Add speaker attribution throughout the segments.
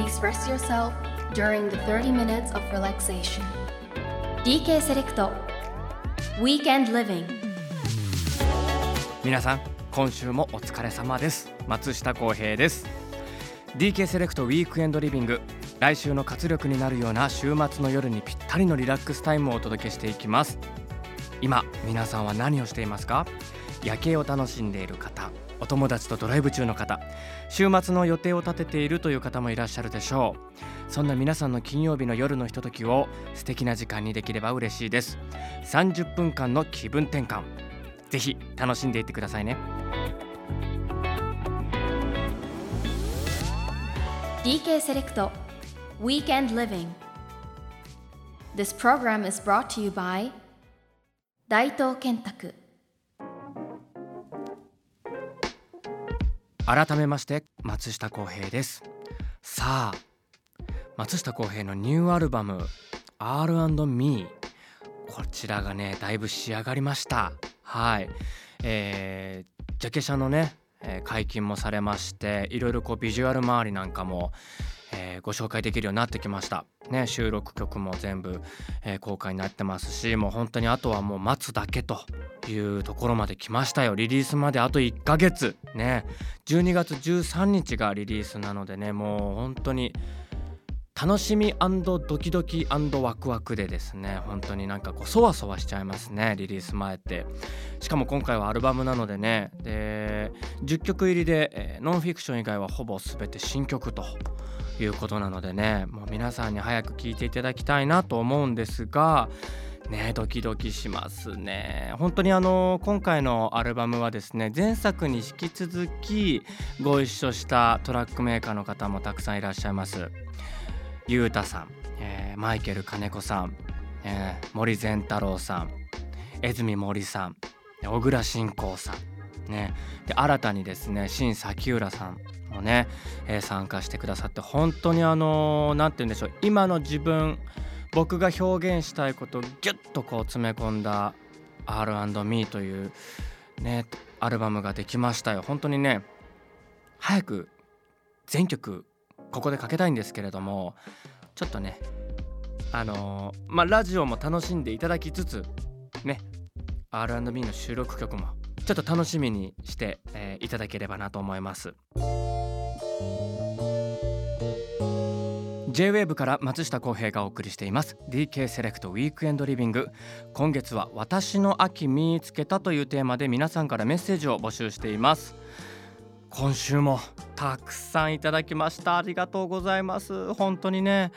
Speaker 1: Please rest yourself during the 30 minutes of relaxation. DK セレクト Weekend Living.
Speaker 2: 皆さん今週もお疲れ様です。松下洸平です。DK セレクトウィークエンドリビング来週の活力になるような週末の夜にぴったりのリラックスタイムをお届けしていきます。今皆さんは何をしていますか？夜景を楽しんでいる方お友達とドライブ中の方週末の予定を立てているという方もいらっしゃるでしょう。そんな皆さんの金曜日の夜のひとときを素敵な時間にできれば嬉しいです。30分間の気分転換。ぜひ楽しんでいってくださいね。
Speaker 1: DK セレクト Weekend Living. This program is brought to you by 大東建託
Speaker 2: 改めまして松下洸平です。さあ松下洸平のニューアルバム R&Me こちらがねだいぶ仕上がりました。はい。えー、ジャケ写のね、えー解禁もされましていろいろこうビジュアル周りなんかも、えーご紹介できるようになってきました。ね収録曲も全部、えー公開になってますしもう本当にあとはもう待つだけというところまで来ましたよ。リリースまであと1ヶ月。ね12月13日がリリースなのでねもう本当に楽しみドキドキワクワクでですね本当になんかこうそわそわしちゃいますねリリース前って。しかも今回はアルバムなのでねで10曲入りで、えーノンフィクション以外はほぼ全て新曲と。いうことなのでねもう皆さんに早く聴いていただきたいなと思うんですがねドキドキしますね。本当にあの今回のアルバムはですね前作に引き続きご一緒したトラックメーカーの方もたくさんいらっしゃいます。ゆうたさん、えーマイケル金子さん、えー森善太郎さん江住森さん小倉信仰さん。ね。で新たにですね新崎浦さんもね、えー参加してくださって本当にあの何て言うんでしょう今の自分僕が表現したいことをギュッとこう詰め込んだ R&Me というねアルバムができましたよ。本当にね早く全曲ここでかけたいんですけれどもちょっとねあのーまあラジオも楽しんでいただきつつね R&B の収録曲もちょっと楽しみにして、えーいただければなと思います。J-WAVE から松下洸平がお送りしています。DK セレクトウィークエンドリビング今月は私の秋見つけたというテーマで皆さんからメッセージを募集しています。今週もたくさんいただきました。ありがとうございます。本当にね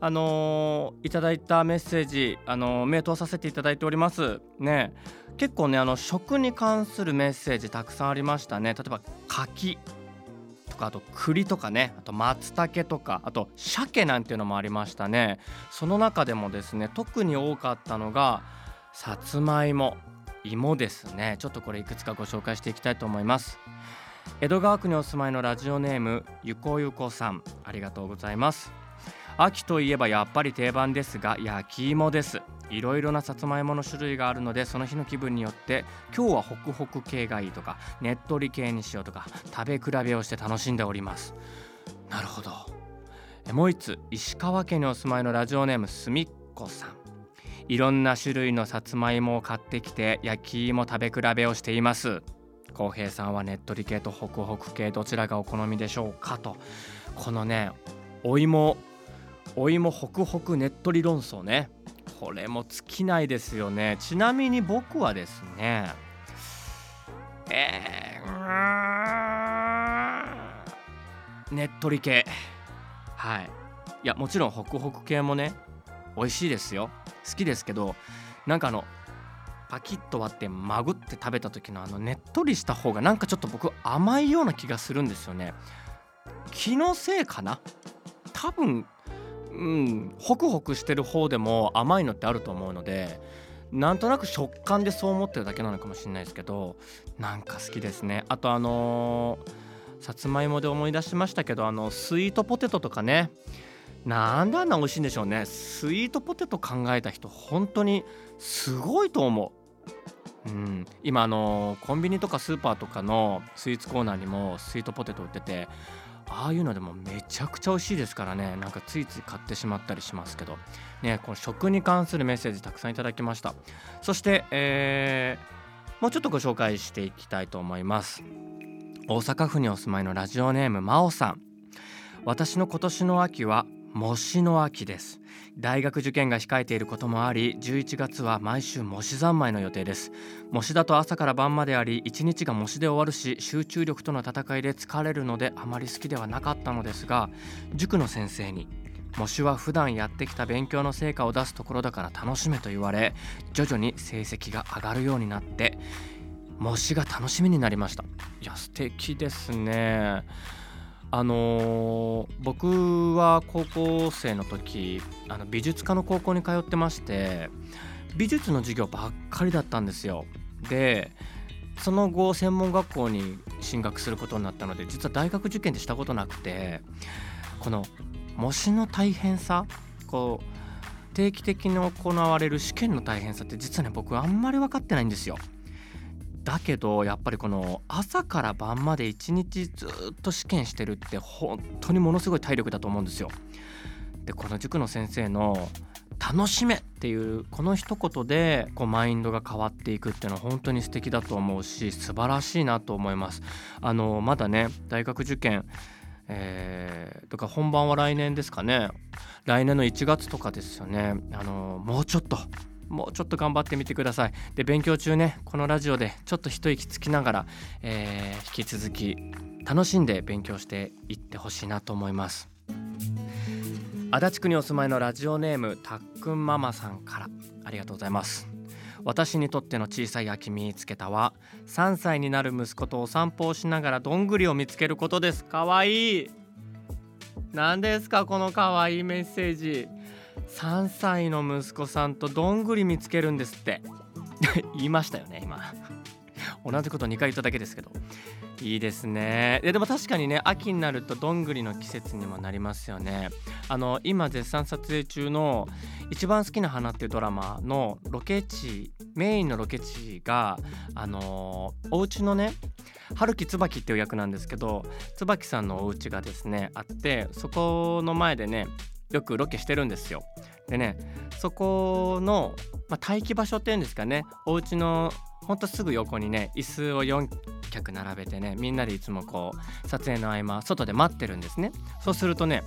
Speaker 2: あのーいただいたメッセージあのー目通させていただいております。ね。結構ねあの食に関するメッセージたくさんありましたね。例えば柿とかあと栗とかね。あと松茸とか。あと鮭なんていうのもありましたね。その中でもですね特に多かったのがさつまいも芋ですね。ちょっとこれいくつかご紹介していきたいと思います。江戸川区にお住まいのラジオネームゆこゆこさん。ありがとうございます。秋といえばやっぱり定番ですが焼き芋です。いろいろなさつまいもの種類があるのでその日の気分によって今日はホクホク系がいいとかねっとり系にしようとか食べ比べをして楽しんでおります。なるほど。もう一つ石川県にお住まいのラジオネームすみっこさん。いろんな種類のさつまいもを買ってきて焼き芋食べ比べをしています。浩平さんはねっとり系とホクホク系どちらがお好みでしょうかと。このねお芋お芋ホクホクねっとり論争ね。これも尽きないですよね。ちなみに僕はですね。えー、ねっとり系。はい。いやもちろんホクホク系もね美味しいですよ。好きですけどなんかあのパキッと割ってまぐって食べた時のあのねっとりした方がなんかちょっと僕甘いような気がするんですよね。気のせいかな？多分うんホクホクしてる方でも甘いのってあると思うのでなんとなく食感でそう思ってるだけなのかもしれないですけどなんか好きですね。あとあのーさつまいもで思い出しましたけどあのスイートポテトとかね。なんであんな美味しいんでしょうね。スイートポテト考えた人本当にすごいと思う、うん、今あのコンビニとかスーパーとかのスイーツコーナーにもスイートポテト売っててああいうのでもめちゃくちゃ美味しいですからね。なんかついつい買ってしまったりしますけど。ねこの食に関するメッセージたくさんいただきました。そして、えーもうちょっとご紹介していきたいと思います。大阪府にお住まいのラジオネームまおさん。私の今年の秋は模試の秋です。大学受験が控えていることもあり11月は毎週模試三昧の予定です。模試だと朝から晩まであり1日が模試で終わるし集中力との戦いで疲れるのであまり好きではなかったのですが塾の先生に模試は普段やってきた勉強の成果を出すところだから楽しめと言われ徐々に成績が上がるようになって模試が楽しみになりました。いや素敵ですね。あのー僕は高校生の時あの美術科の高校に通ってまして美術の授業ばっかりだったんですよでその後専門学校に進学することになったので実は大学受験でしたことなくてこの模試の大変さこう定期的に行われる試験の大変さって実はね僕あんまり分かってないんですよ。だけどやっぱりこの朝から晩まで一日ずっと試験してるって本当にものすごい体力だと思うんですよ。でこの塾の先生の「楽しめ!」っていうこの一言でこうマインドが変わっていくっていうのは本当に素敵だと思うし素晴らしいなと思います。あのまだね大学受験えー、とか本番は来年ですかね来年の1月とかですよねあのもうちょっともうちょっと頑張ってみてください。で勉強中ねこのラジオでちょっと一息つきながら、えー引き続き楽しんで勉強していってほしいなと思います。足立区にお住まいのラジオネームたっくんママさんからありがとうございます。私にとっての小さい秋見つけたは3歳になる息子とお散歩をしながらどんぐりを見つけることです。かわいい。何ですかこのかわいいメッセージ。3歳の息子さんとどんぐり見つけるんですって。言いましたよね今。同じこと2回言っただけですけど。いいですね。でも確かにね秋になるとどんぐりの季節にもなりますよね。あの今絶賛撮影中の「一番好きな花」っていうドラマのロケ地メインのロケ地があのお家のね春樹椿っていう役なんですけど椿さんのお家がですねあってそこの前でねよくロケしてるんですよ。でねそこの、まあ、待機場所っていうんですかね。お家のほんとすぐ横にね椅子を4脚並べてねみんなでいつもこう撮影の合間外で待ってるんですね。そうするとね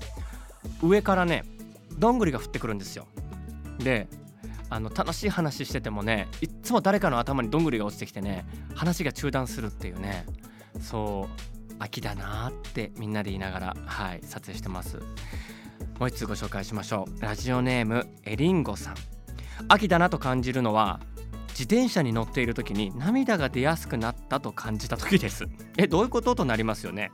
Speaker 2: 上からねどんぐりが降ってくるんですよ。であの楽しい話しててもねいっつも誰かの頭にどんぐりが落ちてきてね話が中断するっていうね。そう秋だなーってみんなで言いながらはい撮影してます。もう一つご紹介しましょう。ラジオネームエリンゴさん。秋だなと感じるのは自転車に乗っている時に涙が出やすくなったと感じた時です。えどういうこととなりますよね。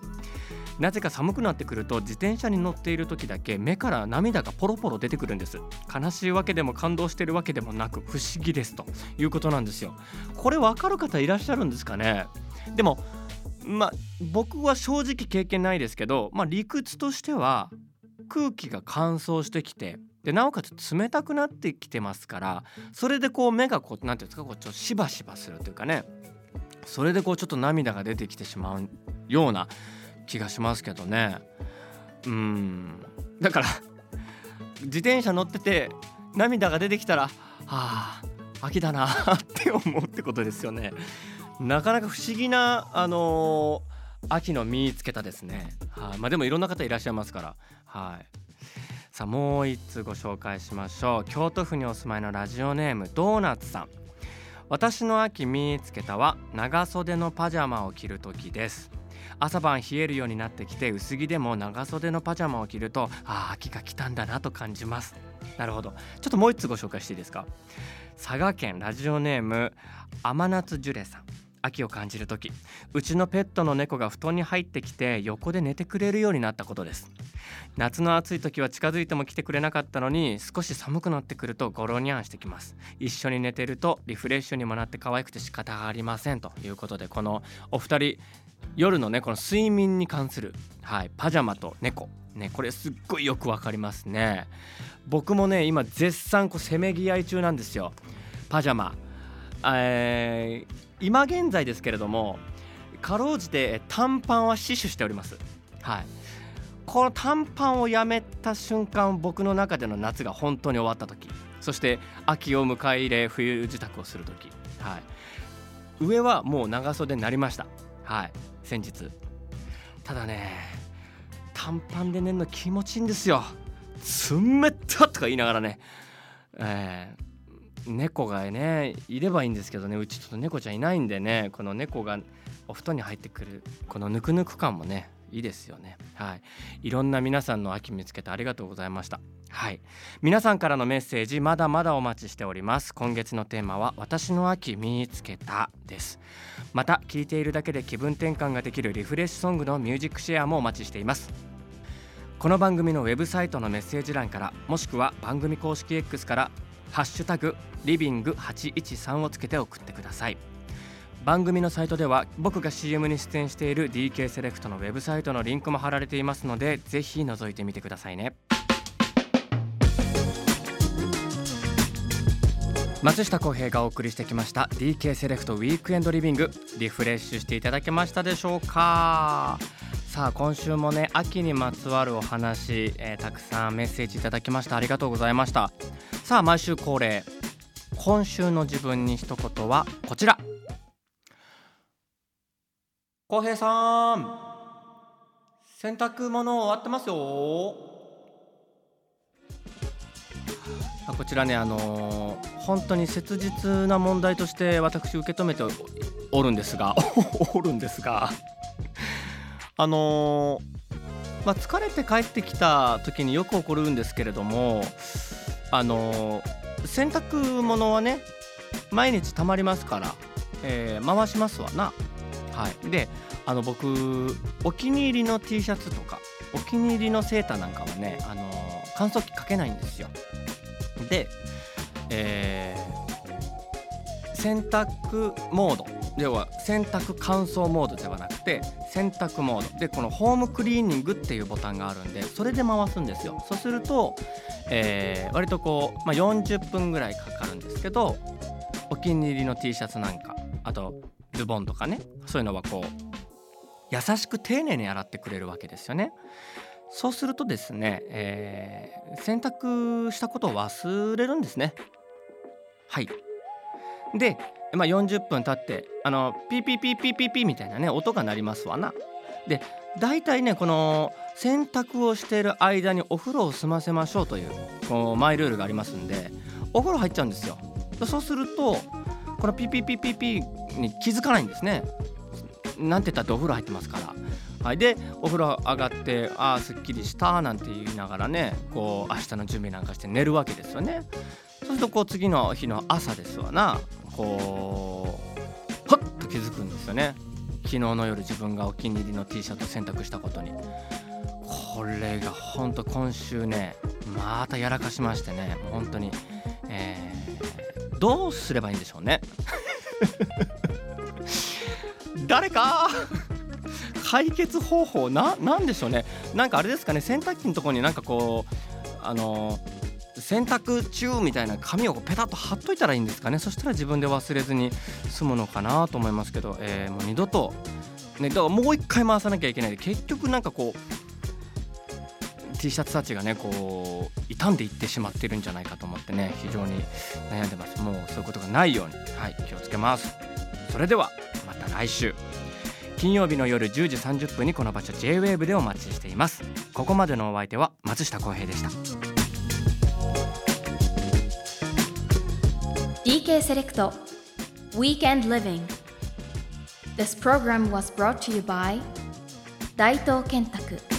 Speaker 2: なぜか寒くなってくると自転車に乗っている時だけ目から涙がポロポロ出てくるんです。悲しいわけでも感動してるわけでもなく不思議ですということなんですよ。これわかる方いらっしゃるんですかね？でもまあ僕は正直経験ないですけどまあ理屈としては空気が乾燥してきてでなおかつ冷たくなってきてますからそれでこう目がこうなんていうんですかこうちょっとしばしばするというかね。それでこうちょっと涙が出てきてしまうような気がしますけどね。うん。だから自転車乗ってて涙が出てきたらはあ秋だなって思うってことですよね。なかなか不思議なあのー秋の見つけたですね。はい。まあでもいろんな方いらっしゃいますから。はい。さあもう一つご紹介しましょう。京都府にお住まいのラジオネームドーナツさん。私の秋見つけたは長袖のパジャマを着る時です。朝晩冷えるようになってきて薄着でも長袖のパジャマを着るとああ秋が来たんだなと感じます。なるほど。ちょっともう一つご紹介していいですか？佐賀県ラジオネーム甘夏ジュレさん。秋を感じる時うちのペットの猫が布団に入ってきて横で寝てくれるようになったことです。夏の暑い時は近づいても来てくれなかったのに少し寒くなってくるとゴロニャンしてきます。一緒に寝てるとリフレッシュにもなって可愛くて仕方がありません。ということでこのお二人夜のねこの睡眠に関するはいパジャマと猫。ねこれすっごいよくわかりますね。僕もね今絶賛こうせめぎ合い中なんですよ。パジャマ。えー今現在ですけれどもかろうじて短パンは死守しております。はい。この短パンをやめた瞬間僕の中での夏が本当に終わった時そして秋を迎え入れ冬支度をする時、はい、上はもう長袖になりました。はい。先日。ただね短パンで寝るの気持ちいいんですよ。冷たとか言いながらね、えー、猫がねいればいいんですけどねうちちょっと猫ちゃんいないんでねこの猫がお布団に入ってくるこのぬくぬく感もねいいですよね。はい。いろんな皆さんの秋見つけてありがとうございました。はい。皆さんからのメッセージまだまだお待ちしております。今月のテーマは私の秋見つけたです。また聞いているだけで気分転換ができるリフレッシュソングのミュージックシェアもお待ちしています。この番組のウェブサイトのメッセージ欄からもしくは番組公式 X からハッシュタグリビング813をつけて送ってください。番組のサイトでは僕が CM に出演している DK セレクトのウェブサイトのリンクも貼られていますのでぜひ覗いてみてくださいね。松下洸平がお送りしてきました DK セレクトウィークエンドリビングリフレッシュしていただけましたでしょうか？さあ今週もね秋にまつわるお話、えー、たくさんメッセージいただきました。ありがとうございました。さあ毎週恒例今週の自分に一言はこちら。浩平さん洗濯物終わってますよ。こちらねあのー、本当に切実な問題として私受け止めておるんですが おるんですがあのー、まあ、疲れて帰ってきた時によく起こるんですけれどもあのー、洗濯物はね毎日たまりますから、えー、回しますわな。はい、であの僕お気に入りの T シャツとかお気に入りのセーターなんかはね、あの、乾燥機かけないんですよ。で、え、洗濯モード要は洗濯乾燥モードではなくて洗濯モードでこのホームクリーニングっていうボタンがあるんでそれで回すんですよそうすると、えー、割とこう、まあ、40分ぐらいかかるんですけどお気に入りの T シャツなんかあとズボンとかねそういうのはこう優しく丁寧に洗ってくれるわけですよね。そうするとですね、えー、洗濯したことを忘れるんですね。はい。で、まあ、40分経ってあのピーピーピーピーピーピーみたいなね音が鳴りますわな。で大体ねこの洗濯をしている間にお風呂を済ませましょうというこうマイルールがありますんでお風呂入っちゃうんですよ。そうするとこのピーピーピーピーピーに気づかないんですね。なんて言ったってお風呂入ってますから。はい、でお風呂上がってああすっきりしたなんて言いながらねこう明日の準備なんかして寝るわけですよね。そうするとこう次の日の朝ですわなこうはっと気づくんですよね。昨日の夜自分がお気に入りの T シャツ洗濯したことに。これがほんと今週ねまたやらかしましてね本当に、えー、どうすればいいんでしょうね。誰か？解決方法ななんでしょうねなんかあれですかね洗濯機のとこになんかこうあの洗濯中みたいな紙をペタッと貼っといたらいいんですかね。そしたら自分で忘れずに済むのかなと思いますけど、えー、もう二度と、ね、だからもう一回回さなきゃいけない。で結局なんかこう T シャツたちがねこう傷んでいってしまってるんじゃないかと思ってね非常に悩んでます。もうそういうことがないように、はい、気をつけます。それではまた来週。金曜日の夜10時30分にこの場所 JWAVE でお待ちしています。ここまでのお相手は松下洸平でした。
Speaker 1: DK セレクト Weekend Living This program was brought to you by 大東建託